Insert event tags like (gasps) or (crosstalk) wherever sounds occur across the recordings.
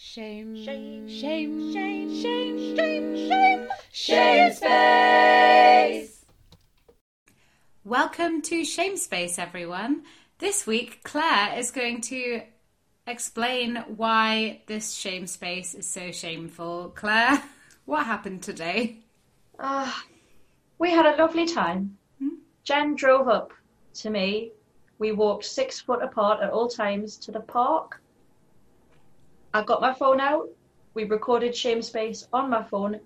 Shame, Shame, shame, shame, shame, shame, shame, shame space. Welcome to Shame Space, everyone. This week, Claire is going to explain why this shame space is so shameful. Claire, (laughs) what happened today? Ah, we had a lovely time. Jen drove up to me. We walked six foot apart at all times to the park. I got my phone out. We recorded Shame Space on my phone,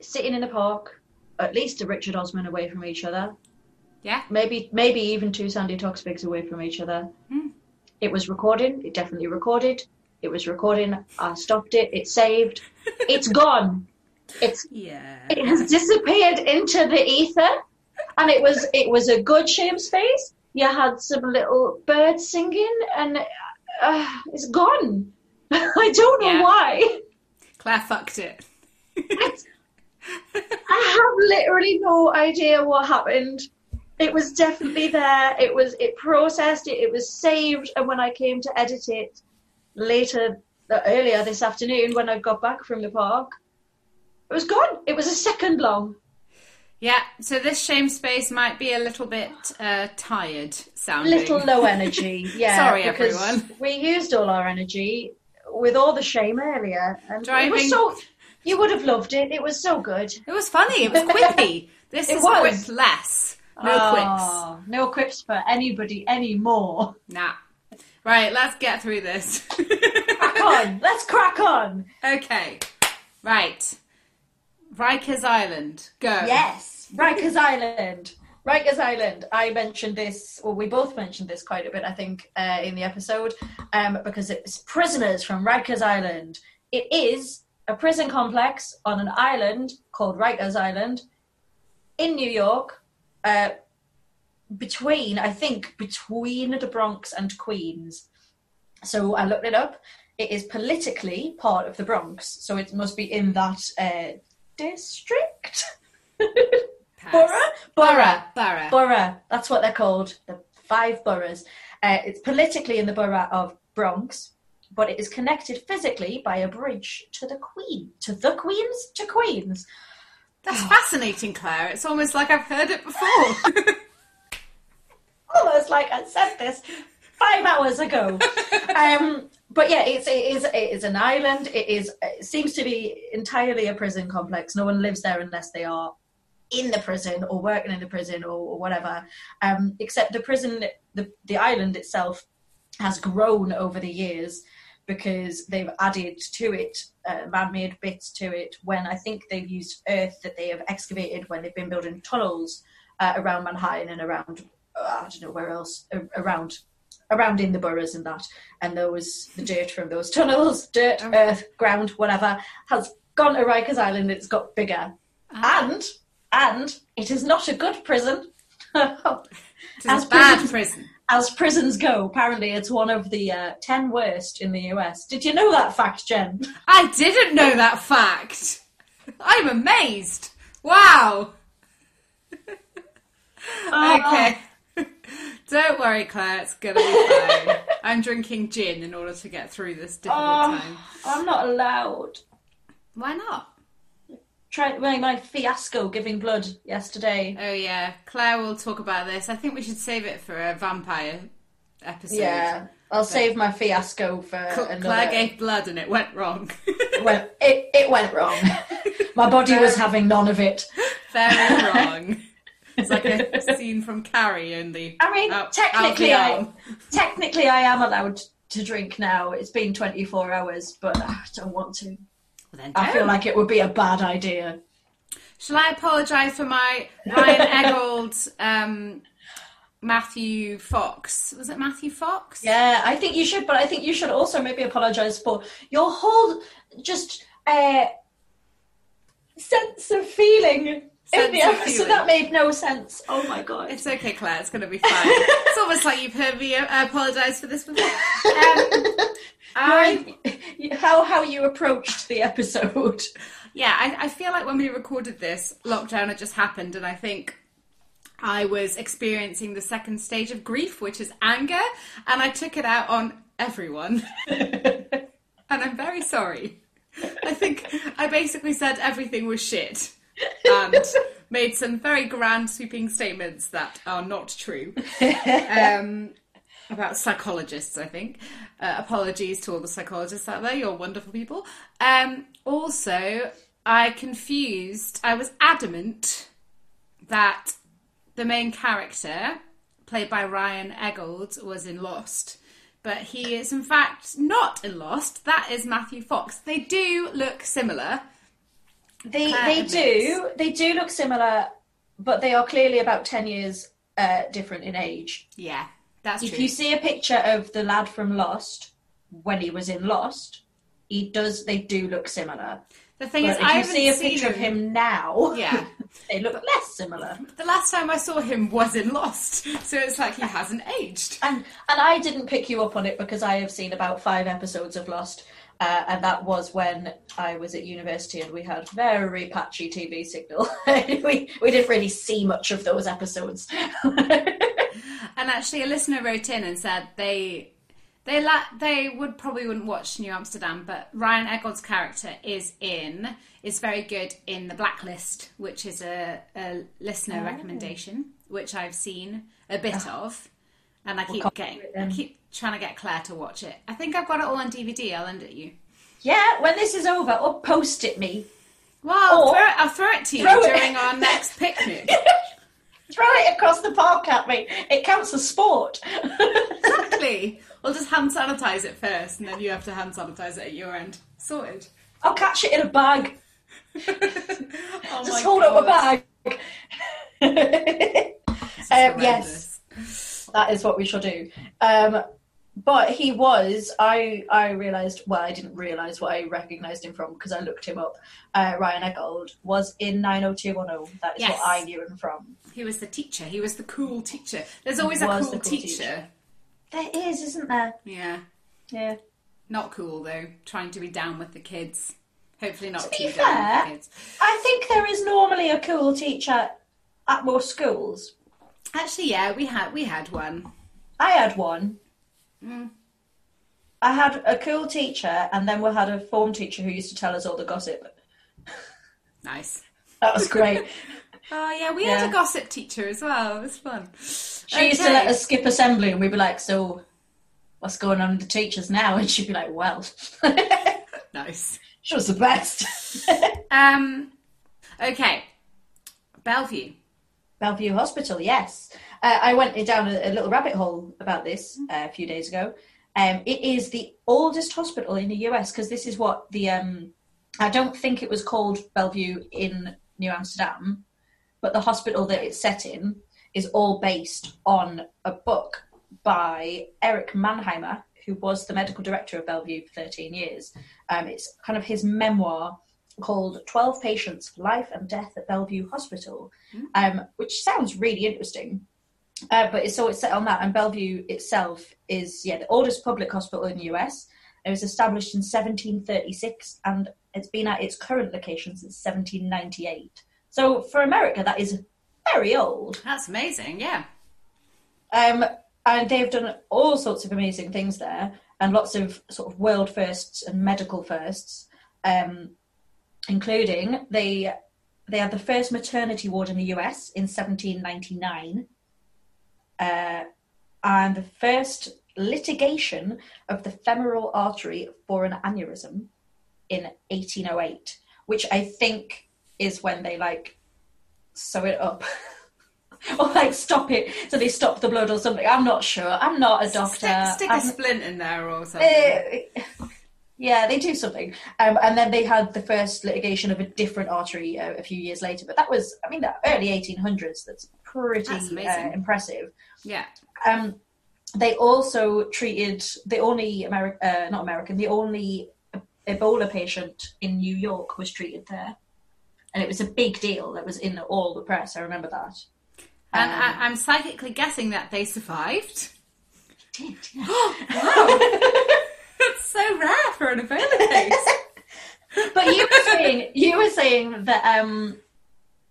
sitting in the park, at least a Richard Osman away from each other. Yeah? Maybe, maybe even two Sandi Toksvigs away from each other. Hmm. It was recording. It definitely recorded. It was recording. I stopped it. It saved. It's (laughs) gone. It's Yeah. it has disappeared into the ether and it was it was a good shame space you had some little birds singing and uh, it's gone (laughs) i don't know Yeah. why Claire fucked it. i have literally no idea what happened it was definitely there it was it processed it it was saved and when i came to edit it later uh, earlier this afternoon when i got back from the park it was gone it was a second long Yeah, so this shame space might be a little bit uh, tired sounding. little low energy. (laughs) Yeah. Sorry, everyone. We used all our energy with all the shame earlier, and it was so. You would have loved it. It was so good. It was funny. It was quippy. (laughs) This It is was. quip less. No oh, quips. Oh, No quips for anybody anymore. Nah. Right, let's get through this. Crack (laughs) on. Let's crack on. okay. Right. Rikers Island. Go. Yes. Rikers Island. Rikers Island. I mentioned this, or we both mentioned this quite a bit, I think, uh, in the episode, um, because it's prisoners from Rikers Island. It is a prison complex on an island called Rikers Island in New York, uh, between, I think, between the Bronx and Queens. So I looked it up. It is politically part of the Bronx, so it must be in that uh, district. (laughs) Borough? Borough. Borough. Borough. That's what they're called. The five boroughs. Uh, it's politically in the borough of Bronx, but it is connected physically by a bridge to the Queen. To the Queens? To Queens. That's fascinating, Claire. It's almost like I've heard it before. (laughs) Almost like I said this five hours ago. (laughs) um, but yeah, it's, it, is, it is an island. It is. It seems to be entirely a prison complex. No one lives there unless they are in the prison or working in the prison or, or whatever. Um, except the prison, the the island itself, has grown over the years because they've added to it uh, man-made bits to it. When I think they've used earth that they have excavated when they've been building tunnels uh, around Manhattan and around uh, I don't know where else around around in the boroughs and that. And there was the dirt from those (laughs) tunnels, dirt, Oh. earth, ground, whatever, has gone to Rikers Island. It's got bigger Ah. and and it is not a good prison. (laughs) As a bad prisons- prison. As prisons go, apparently it's one of the uh, ten worst in the US. Did you know that fact, Jen? I didn't know that fact. I'm amazed. Wow. Oh. (laughs) Okay. (laughs) Don't worry, Claire. It's gonna be fine. I'm drinking gin in order to get through this difficult Oh, time. I'm not allowed. Why not? Tried my, my fiasco giving blood yesterday. Oh yeah, Claire will talk about this. I think we should save it for a vampire episode. Yeah, I'll save my fiasco for Cl- another. Claire gave blood and it went wrong. (laughs) Well, it, it went wrong. (laughs) My body was having none of it. Very wrong. (laughs) It's like a scene from Carrie only. I mean, out- out technically, the I technically I am allowed to drink now. It's been 24 hours, but I don't want to. Well, then I feel like it would be a bad idea. Shall I apologise for my Ryan Eggold, um, Matthew Fox? Was it Matthew Fox? Yeah, I think you should, but I think you should also maybe apologise for your whole just uh, sense of feeling Sense in of episode. feeling. That made no sense. Oh my god. It's okay, Claire. It's going to be fine. (laughs) it's almost like you've heard me uh, apologise for this before. Um, (laughs) I how how you approached the episode. (laughs) Yeah, I, I feel like when we recorded this, lockdown had just happened, and I think I was experiencing the second stage of grief, which is anger, and I took it out on everyone. (laughs) and I'm very sorry. I think I basically said everything was shit (laughs) and made some very grand sweeping statements that are not true um, about psychologists, I think. Uh, apologies to all the psychologists out there, you're wonderful people. Um, also, I confused, I was adamant that the main character, played by Ryan Eggold, was in Lost. But he is, in fact, not in Lost. That is Matthew Fox. They do look similar. They Claire they admits. do they do look similar, but they are clearly about ten years uh, different in age. Yeah, that's If true. you see a picture of the lad from Lost when he was in Lost, he does they do look similar. the thing But is, if I see a picture of him now, (laughs) Yeah. they look less similar. The last time I saw him was in Lost, so it's like he hasn't aged. And and I didn't pick you up on it because I have seen about five episodes of Lost, uh, and that was when I was at university and we had very patchy TV signal. (laughs) we we didn't really see much of those episodes. (laughs) And actually, a listener wrote in and said they they la- they would probably wouldn't watch New Amsterdam, but Ryan Eggold's character is in is very good in The Blacklist, which is a, a listener oh. recommendation, which I've seen a bit oh. of, and I keep copy getting I keep trying to get Claire to watch it. I think I've got it all on DVD. I'll lend it you. yeah, when this is over, or post it me. Well, I'll, throw it, I'll throw it to you Throw it. during our next picnic. (laughs) Throw it across the park at me. It counts as sport. exactly. (laughs) We'll just hand sanitize it first, and then you have to hand sanitize it at your end. Sorted. I'll catch it in a bag. (laughs) Oh Just hold up a bag. (laughs) Um, yes. that is what we shall do. Um, but he was. I I realised. Well, I didn't realise what I recognised him from because I looked him up. Uh, Ryan Eggold was in 90210. That is Yes. what I knew him from. He was the teacher. He was the cool teacher. There's always a cool, cool teacher. teacher. There is, isn't there? Yeah. Yeah. Not cool though. Trying to be down with the kids. Hopefully not To be too down with fair- the kids. I think there is normally a cool teacher at most schools. Actually, yeah, we had we had one. I had one. Mm. I had a cool teacher, and then we had a form teacher who used to tell us all the gossip. Nice. That was great. (laughs) Oh yeah, we had a gossip teacher as well. It was fun. She used to let us skip assembly, and we'd be like, "So, what's going on with the teachers now?" (laughs) And she'd be like, "Well, (laughs) Nice. she was the best." Um. Okay. Bellevue. Bellevue Hospital, yes. Uh, I went down a, a little rabbit hole about this uh, a few days ago. Um, it is the oldest hospital in the US because this is what the. Um, I don't think it was called Bellevue in New Amsterdam, but the hospital that it's set in is all based on a book by Eric Manheimer, who was the medical director of Bellevue for 13 years. Um, it's kind of his memoir called 12 Patients for Life and Death at Bellevue Hospital, um, which sounds really interesting. Uh, but it's, so it's set on that, and Bellevue itself is yeah the oldest public hospital in the US. It was established in 1736, and it's been at its current location since 1798. So for America, that is very old. That's amazing. Yeah. Um, and they've done all sorts of amazing things there, and lots of sort of world firsts and medical firsts, um, including they they had the first maternity ward in the US in 1799, uh, and the first litigation of the femoral artery for an aneurysm in 1808, which I think is when they like sew it up. (laughs) or like stop it so they stop the blood or something. I'm not sure. I'm not a doctor. Stick, stick a splint in there or something. Eh, yeah, they do something. Um, and then they had the first litigation of a different artery uh, a few years later. But that was, I mean, the early 1800s. That's pretty That's uh, impressive. yeah. Um, they also treated the only Ameri- uh, not American, the only Ebola patient in New York was treated there, and it was a big deal. That was in all the press. I remember that. And Um, I, I'm psychically guessing that they survived. did, yeah. (gasps) Wow. (laughs) That's so rare for an Ebola (laughs) case. but you were saying you were saying that um,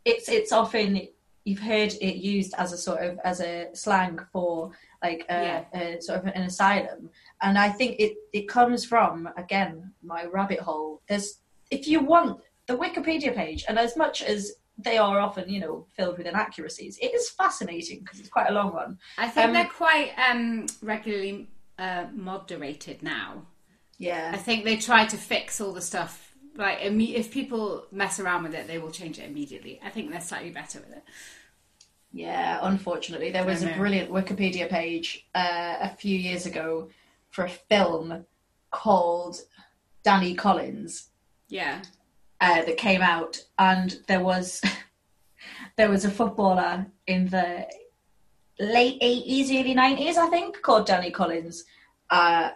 it's it's often you've heard it used as a sort of as a slang for like uh, Yeah. uh, sort of an asylum. And I think it it comes from again my rabbit hole. There's if you want the Wikipedia page, and as much as they are often you know filled with inaccuracies, it is fascinating because it's quite a long one. I think Um, they're quite um, regularly uh, moderated now. I think they try to fix all the stuff. Like, if people mess around with it, they will change it immediately. I think they're slightly better with it. yeah. Unfortunately, there was a brilliant Wikipedia page uh, a few years ago for a film called Danny Collins. Yeah. uh, that came out, and there was (laughs) there was a footballer in the late eighties, early nineties, I think, called Danny Collins. Uh,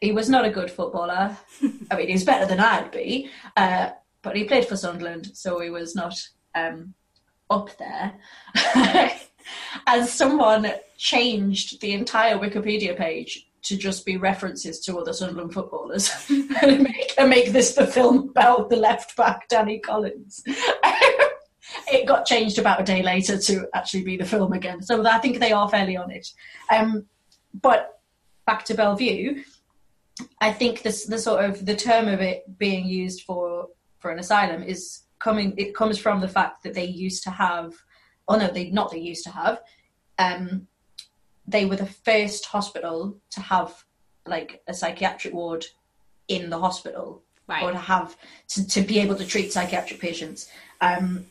he was not a good footballer. (laughs) I mean, he was better than I'd be, uh, but he played for Sunderland, so he was not um, up there. (laughs) and someone changed the entire Wikipedia page to just be references to other Sunderland footballers (laughs) and, make, and make this the film about the left back Danny Collins. it got changed about a day later to actually be the film again, so I think they are fairly on it. Um, but back to Bellevue, I think this the sort of the term of it being used for for an asylum is coming. It comes from the fact that they used to have, oh no, they not they used to have. Um, they were the first hospital to have like a psychiatric ward in the hospital Right. or to have to, to be able to treat psychiatric patients. Um,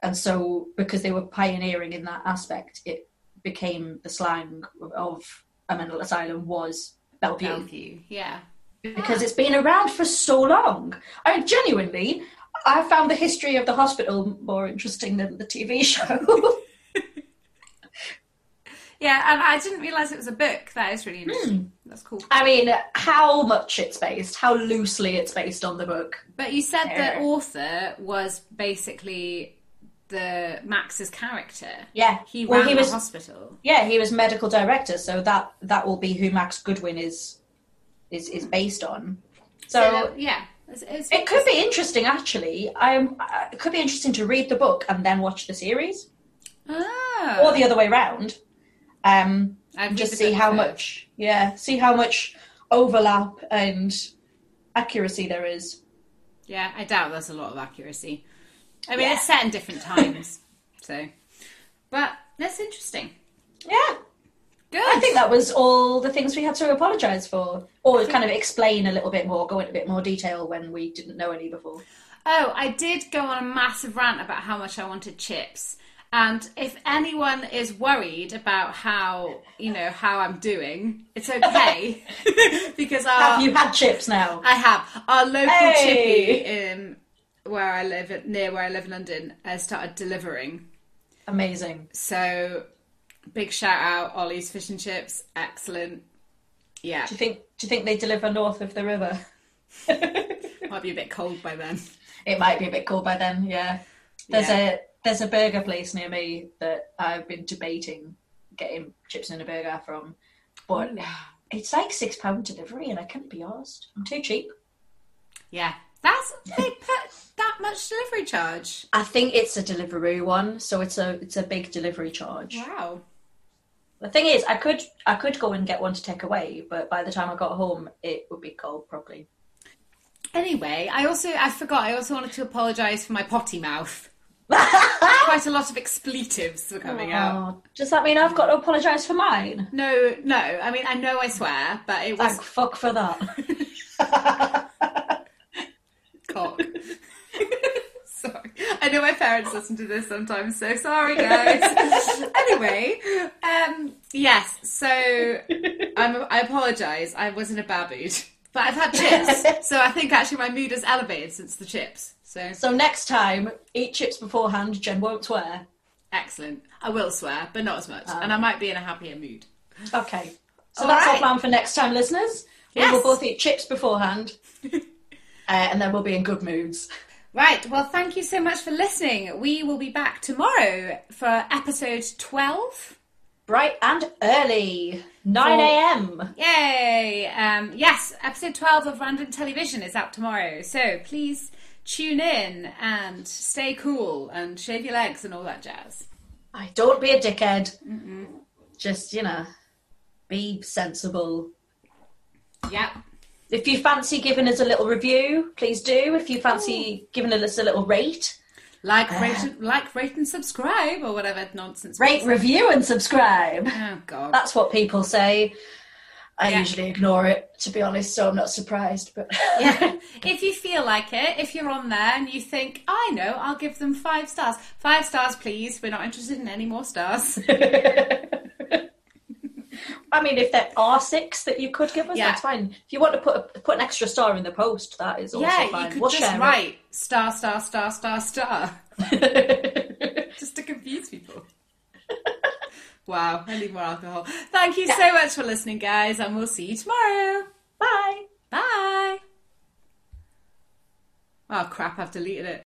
and so because they were pioneering in that aspect, it became the slang of a mental asylum was Bellevue Bellevue. Yeah. because it's been around for so long. I genuinely, I found the history of the hospital more interesting than the TV (laughs) show. (laughs) Yeah, and I didn't realise it was a book. That is really interesting. Hmm. That's cool. I mean, how much it's based, how loosely it's based on the book. But you said the author was basically the Max's character. Yeah, He well, he the was. hospital. Yeah, he was medical director, so that that will be who Max Goodwin is is is based on. So yeah, it's, it's it could be interesting, actually. I'm. uh, It could be interesting to read the book and then watch the series, Oh. or the other way round. Um, and just see how first. much yeah see how much overlap and accuracy there is Yeah, I doubt there's a lot of accuracy. I mean, Yeah. it's set in different times, (laughs) so. But that's interesting. yeah Good. i think that was all the things we had to apologize for or kind of explain a little bit more go into a bit more detail when we didn't know any before Oh, I did go on a massive rant about how much I wanted chips. And if anyone is worried about how, you know, how I'm doing, it's okay. (laughs) (laughs) because our, have you had chips now I have. Our local Hey! chippy um, where I live, near where I live in London, has started delivering. amazing So, big shout out, Ollie's Fish and Chips. Excellent. Yeah, do you think do you think they deliver north of the river (laughs) might be a bit cold by then. it might be a bit cold by then yeah there's a there's a burger place near me that i've been debating getting chips and a burger from but oh, it's like six pound delivery and i can't be asked i'm too cheap Yeah, that's they put that much delivery charge. I think it's a delivery one, so it's a it's a big delivery charge. Wow. The thing is, I could I could go and get one to take away, but by the time I got home, it would be cold probably. Anyway, I also I forgot. I also wanted to apologise for my potty mouth. (laughs) Quite a lot of expletives were coming out. Oh, does that mean I've got to apologise for mine? No, no. I mean, I know I swear, but it was Thank fuck for that. (laughs) cock. sorry. I know my parents listen to this sometimes, so sorry, guys. (laughs) anyway, um, yes. So I'm, I apologise. I was in a bad mood, but I've had chips, (laughs) so I think actually my mood has elevated since the chips. So so next time, eat chips beforehand. Jen won't swear. excellent. I will swear, but not as much, and I might be in a happier mood. Okay. So All that's our plan for next time, listeners. We will both eat chips beforehand, (laughs) uh, and then we'll be in good moods. Right. Well, thank you so much for listening. We will be back tomorrow for episode twelve. Bright and early, nine a.m. Yay! Um, yes, episode 12 of Random Television is out tomorrow. So please tune in and stay cool and shave your legs and all that jazz. I don't be a dickhead. Just you know, be sensible. Yep. If you fancy giving us a little review, please do. If you fancy oh. giving us a little rate, Like, uh, rate, and- like, rate, and subscribe, or whatever nonsense. rate, review, and subscribe. Oh God. That's what people say. I Yeah. usually ignore it, to be honest, so I'm not surprised. But yeah. (laughs) If you feel like it, if you're on there and you think, I know, I'll give them five stars. Five stars, please. We're not interested in any more stars. (laughs) I mean, if there are six that you could give us, Yeah. that's fine. If you want to put a, put an extra star in the post, that is also yeah, fine. you could we'll just share write star, star, star, star, star, (laughs) just to confuse people. (laughs) wow, I need more alcohol. Thank you so much for listening, guys, and we'll see you tomorrow. Bye. Bye. Oh crap! I've deleted it.